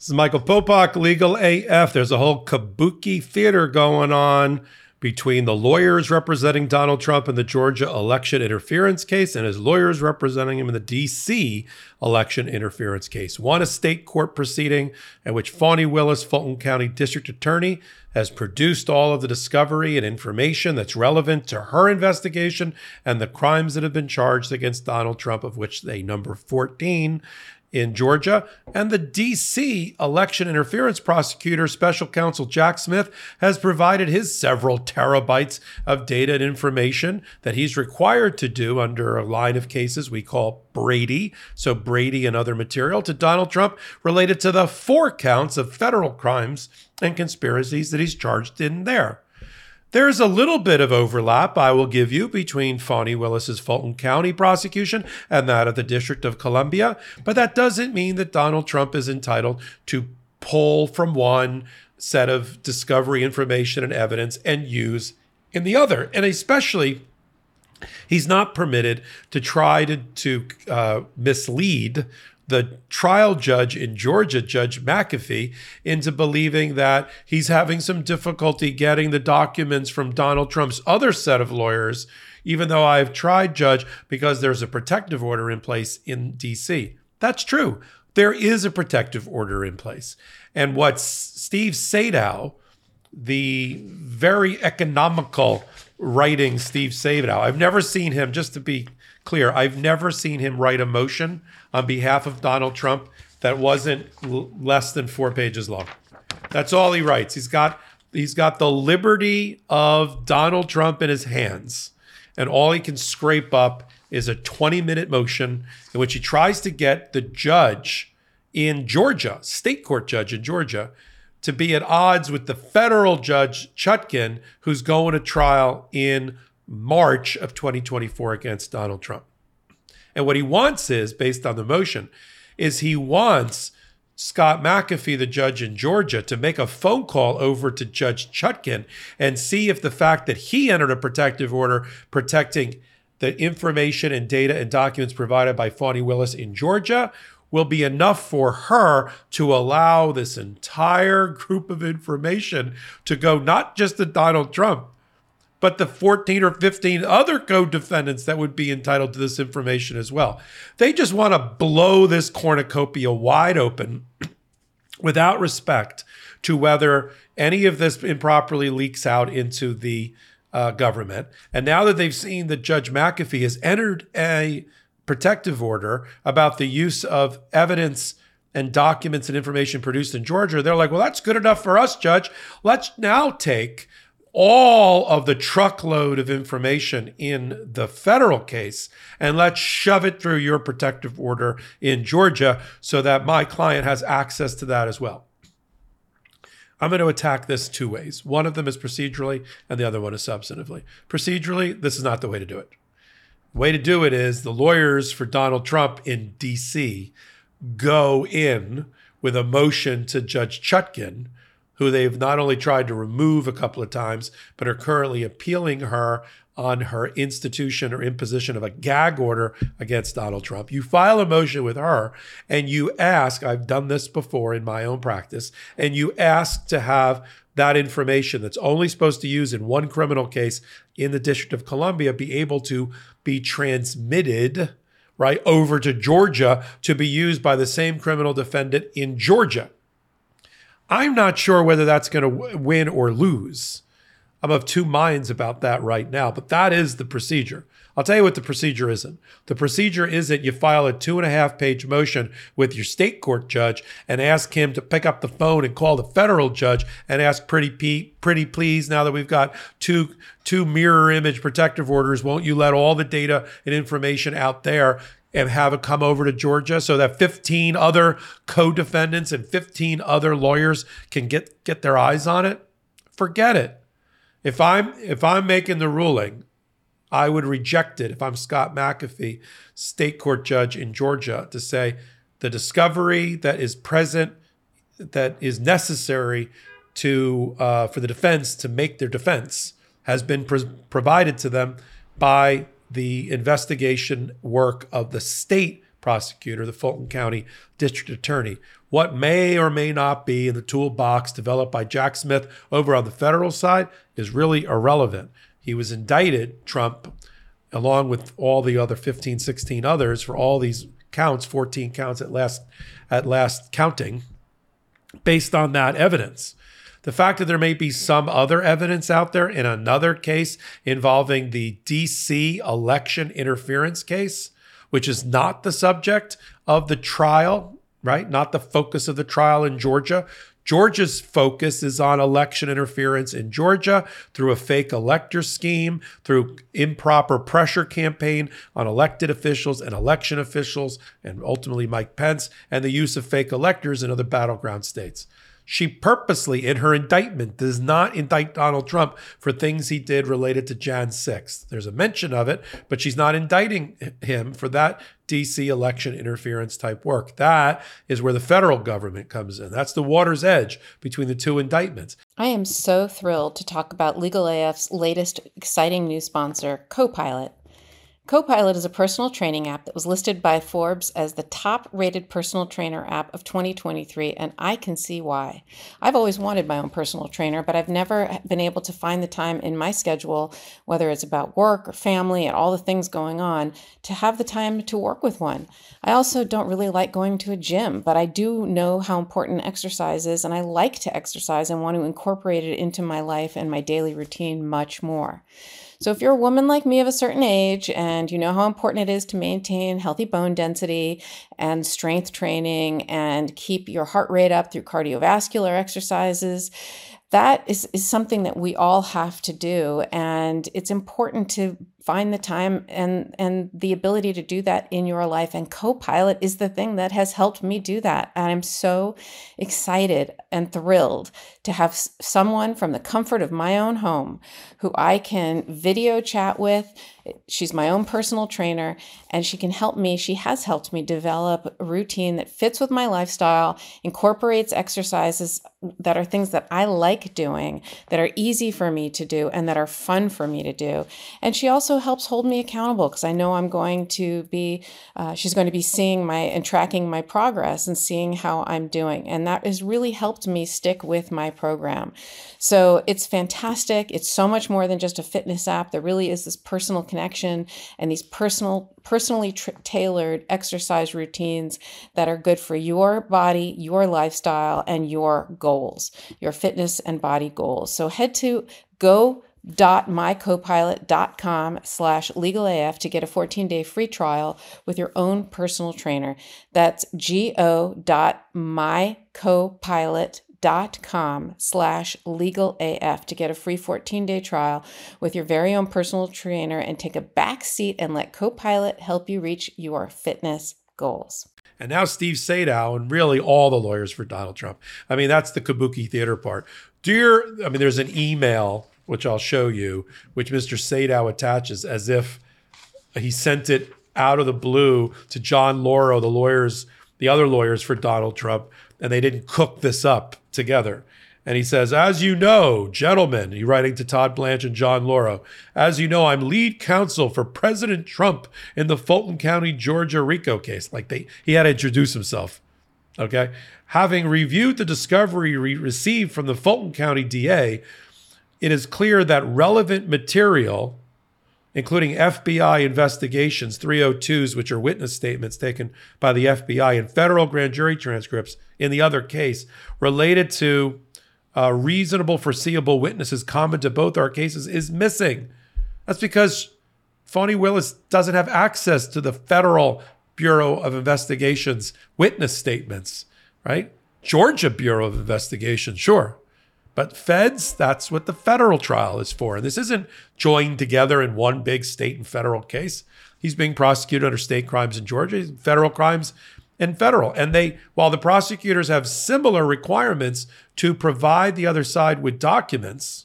This is Michael Popok, Legal AF. There's a whole kabuki theater going on between the lawyers representing Donald Trump in the Georgia election interference case and his lawyers representing him in the DC election interference case. One, a state court proceeding in which Fani Willis, Fulton County District Attorney, has produced all of the discovery and information that's relevant to her investigation and the crimes that have been charged against Donald Trump, of which they number 14 in Georgia. And the DC election interference prosecutor, special counsel Jack Smith, has provided his several terabytes of data and information that he's required to do under a line of cases we call Brady. So, Brady and other material to Donald Trump related to the four counts of federal crimes and conspiracies that he's charged in there. There's a little bit of overlap, I will give you, between Fani Willis's Fulton County prosecution and that of the District of Columbia, but that doesn't mean that Donald Trump is entitled to pull from one set of discovery information and evidence and use in the other. And especially, he's not permitted to try to, to uh, mislead the trial judge in Georgia, Judge McAfee, into believing that he's having some difficulty getting the documents from Donald Trump's other set of lawyers, even though I've tried, Judge, because there's a protective order in place in DC. That's true. There is a protective order in place. And what Steve Sadow, the very economical writing Steve Sadow, I've never seen him, just to be clear, I've never seen him write a motion on behalf of Donald Trump that wasn't l- less than four pages long. That's all he writes. He's got he's got the liberty of Donald Trump in his hands, and all he can scrape up is a 20 minute motion in which he tries to get the judge in Georgia, state court judge in Georgia, to be at odds with the federal judge Chutkan, who's going to trial in March of 2024 against Donald Trump. And what he wants is, based on the motion, is he wants Scott McAfee, the judge in Georgia, to make a phone call over to Judge Chutkan and see if the fact that he entered a protective order protecting the information and data and documents provided by Fani Willis in Georgia will be enough for her to allow this entire group of information to go not just to Donald Trump, but the 14 or 15 other co defendants that would be entitled to this information as well. They just want to blow this cornucopia wide open without respect to whether any of this improperly leaks out into the uh, government. And now that they've seen that Judge McAfee has entered a protective order about the use of evidence and documents and information produced in Georgia, they're like, well, that's good enough for us, Judge. Let's now take all of the truckload of information in the federal case and let's shove it through your protective order in Georgia so that my client has access to that as well. I'm going to attack this two ways. One of them is procedurally, and the other one is substantively. Procedurally, this is not the way to do it. The way to do it is the lawyers for Donald Trump in DC go in with a motion to Judge Chutkan who they've not only tried to remove a couple of times, but are currently appealing her on her institution or imposition of a gag order against Donald Trump. You file a motion with her and you ask, I've done this before in my own practice, and you ask to have that information that's only supposed to use in one criminal case in the District of Columbia be able to be transmitted right over to Georgia to be used by the same criminal defendant in Georgia. I'm not sure whether that's going to w- win or lose. I'm of two minds about that right now, but that is the procedure. I'll tell you what the procedure isn't. The procedure is that you file a two and a half page motion with your state court judge and ask him to pick up the phone and call the federal judge and ask pretty pretty please, now that we've got two two mirror image protective orders, won't you let all the data and information out there and have it come over to Georgia so that 15 other co-defendants and 15 other lawyers can get get their eyes on it? Forget it. If i'm if i'm making the ruling i would reject it if i'm scott mcafee state court judge in georgia to say the discovery that is present that is necessary to uh, for the defense to make their defense has been provided to them by the investigation work of the state prosecutor, the Fulton County District Attorney. What may or may not be in the toolbox developed by Jack Smith over on the federal side is really irrelevant. He was indicted, Trump, along with all the other 15, 16 others for all these counts, 14 counts at last at last counting, based on that evidence. The fact that there may be some other evidence out there in another case involving the DC election interference case, which is not the subject of the trial, right? Not the focus of the trial in Georgia. Georgia's focus is on election interference in Georgia through a fake elector scheme, through improper pressure campaign on elected officials and election officials, and ultimately Mike Pence, and the use of fake electors in other battleground states. She purposely, in her indictment, does not indict Donald Trump for things he did related to Jan 6th. There's a mention of it, but she's not indicting him for that DC election interference type work. That is where the federal government comes in. That's the water's edge between the two indictments. I am so thrilled to talk about Legal AF's latest exciting new sponsor, Copilot. Copilot is a personal training app that was listed by Forbes as the top rated personal trainer app of 2023, and I can see why. I've always wanted my own personal trainer, but I've never been able to find the time in my schedule, whether it's about work or family and all the things going on, to have the time to work with one. I also don't really like going to a gym, but I do know how important exercise is, and I like to exercise and want to incorporate it into my life and my daily routine much more. So, if you're a woman like me of a certain age and you know how important it is to maintain healthy bone density and strength training and keep your heart rate up through cardiovascular exercises, that is, is something that we all have to do. And it's important to find the time and and the ability to do that in your life. And co-pilot is the thing that has helped me do that. And i'm so excited and thrilled to have someone from the comfort of my own home who i can video chat with. She's my own personal trainer and she can help me. She has helped me develop a routine that fits with my lifestyle incorporates exercises that are things that i like doing that are easy for me to do and that are fun for me to do. And she also also helps hold me accountable because I know I'm going to be, uh, she's going to be seeing my and tracking my progress and seeing how I'm doing. And that has really helped me stick with my program. So it's fantastic. It's so much more than just a fitness app. There really is this personal connection and these personal, personally tailored exercise routines that are good for your body, your lifestyle, and your goals, your fitness and body goals. So head to go mycopilot.com slash legalaf to get a 14-day free trial with your own personal trainer. That's go.mycopilot.com slash legalaf to get a free 14-day trial with your very own personal trainer and take a back seat and let Copilot help you reach your fitness goals. And now Steve Sadow and really all the lawyers for Donald Trump. I mean, that's the kabuki theater part. Dear, I mean, there's an email which I'll show you, which Mr. Sadow attaches as if he sent it out of the blue to John Lauro, the lawyers, the other lawyers for Donald Trump, and they didn't cook this up together. And he says, As you know, gentlemen, he's writing to Todd Blanche and John Lauro, as you know, I'm lead counsel for President Trump in the Fulton County, Georgia RICO case. Like they he had to introduce himself. Okay. Having reviewed the discovery we received from the Fulton County DA, it is clear that relevant material, including FBI investigations, 302s, which are witness statements taken by the FBI, and federal grand jury transcripts in the other case, related to uh, reasonable foreseeable witnesses common to both our cases, is missing. That's because Fani Willis doesn't have access to the Federal Bureau of Investigation's witness statements, right? Georgia Bureau of Investigation, sure. But feds, that's what the federal trial is for. And this isn't joined together in one big state and federal case. He's being prosecuted under state crimes in Georgia, federal crimes in federal. And they, while the prosecutors have similar requirements to provide the other side with documents,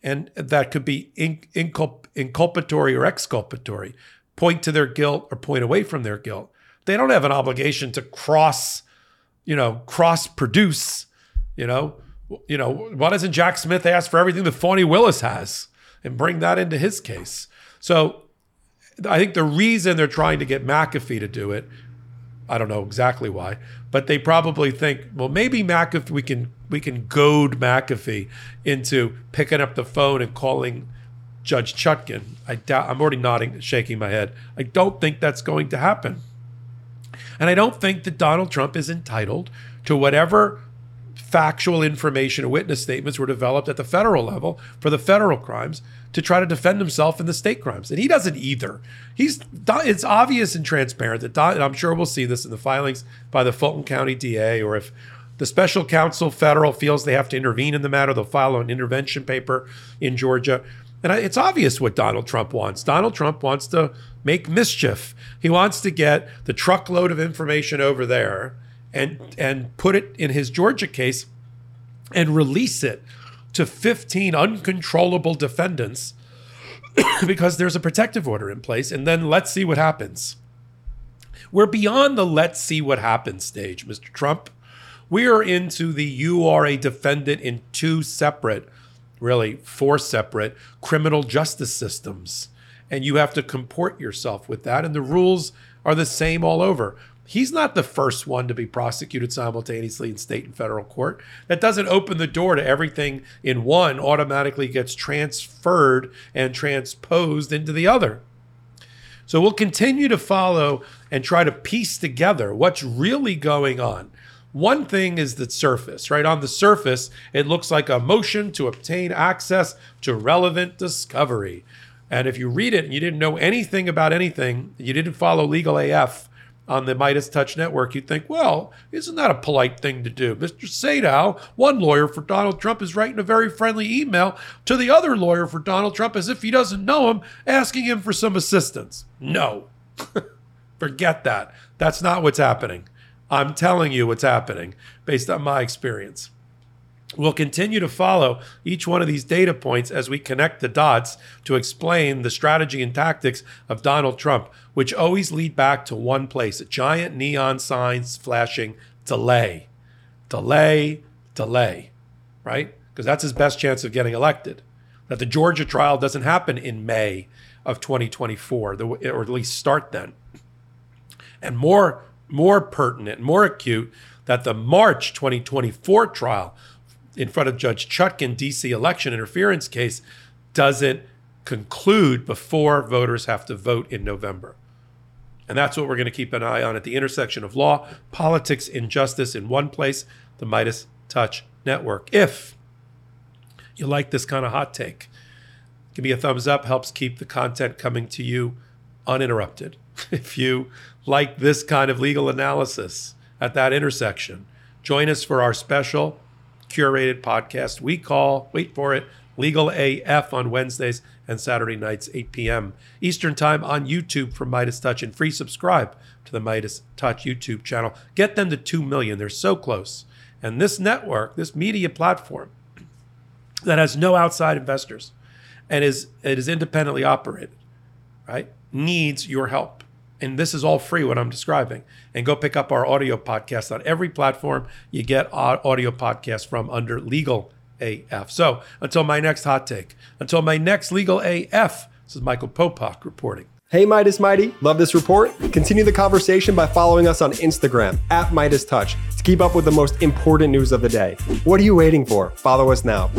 and that could be inculp- inculpatory or exculpatory, point to their guilt or point away from their guilt. They don't have an obligation to cross, you know, cross produce, you know, you know, why doesn't Jack Smith ask for everything that Fani Willis has and bring that into his case? So I think the reason they're trying to get McAfee to do it, I don't know exactly why, but they probably think, well, maybe McAfee we can we can goad McAfee into picking up the phone and calling Judge Chutkan. I doubt. I'm already nodding, shaking my head. I don't think that's going to happen, and I don't think that Donald Trump is entitled to whatever factual information and witness statements were developed at the federal level for the federal crimes to try to defend himself in the state crimes. And he doesn't either. He's it's obvious and transparent that Don, and I'm sure we'll see this in the filings by the Fulton County DA or if the special counsel federal feels they have to intervene in the matter, they'll file an intervention paper in Georgia. And it's obvious what Donald Trump wants. Donald Trump wants to make mischief. He wants to get the truckload of information over there and and put it in his Georgia case and release it to 15 uncontrollable defendants because there's a protective order in place and then let's see what happens. We're beyond the let's see what happens stage, Mr. Trump. We are into the you are a defendant in two separate, really four separate criminal justice systems. And you have to comport yourself with that. And the rules are the same all over. He's not the first one to be prosecuted simultaneously in state and federal court. That doesn't open the door to everything in one automatically gets transferred and transposed into the other. So we'll continue to follow and try to piece together what's really going on. One thing is the surface, right? On the surface, it looks like a motion to obtain access to relevant discovery. And if you read it and you didn't know anything about anything, you didn't follow Legal AF, on the MeidasTouch Network, you'd think, well, isn't that a polite thing to do? Mr. Sadow, one lawyer for Donald Trump, is writing a very friendly email to the other lawyer for Donald Trump as if he doesn't know him, asking him for some assistance. No. Forget that. That's not what's happening. I'm telling you what's happening based on my experience. We'll continue to follow each one of these data points as we connect the dots to explain the strategy and tactics of Donald Trump, which always lead back to one place a giant neon signs flashing delay, delay, delay, right? Because that's his best chance of getting elected. That the Georgia trial doesn't happen in May of 2024, or at least start then. And more, more pertinent, more acute, that the March 2024 trial in front of Judge Chutkan DC election interference case doesn't conclude before voters have to vote in November. And that's what we're going to keep an eye on at the intersection of law, politics, and justice in one place, the Midas Touch Network. If you like this kind of hot take, give me a thumbs up, helps keep the content coming to you uninterrupted. If you like this kind of legal analysis at that intersection, join us for our special curated podcast we call, wait for it, Legal AF on Wednesdays and Saturday nights, 8 p.m. Eastern Time on YouTube from MeidasTouch and free subscribe to the Midas Touch YouTube channel. Get them to 2 million. They're so close. And this network, this media platform that has no outside investors and is it is independently operated, right? Needs your help. And this is all free, what I'm describing. And go pick up our audio podcast on every platform you get audio podcasts from under Legal AF. So until my next hot take, until my next Legal AF, this is Michael Popok reporting. Hey, Meidas Mighty, love this report? Continue the conversation by following us on Instagram at MeidasTouch to keep up with the most important news of the day. What are you waiting for? Follow us now.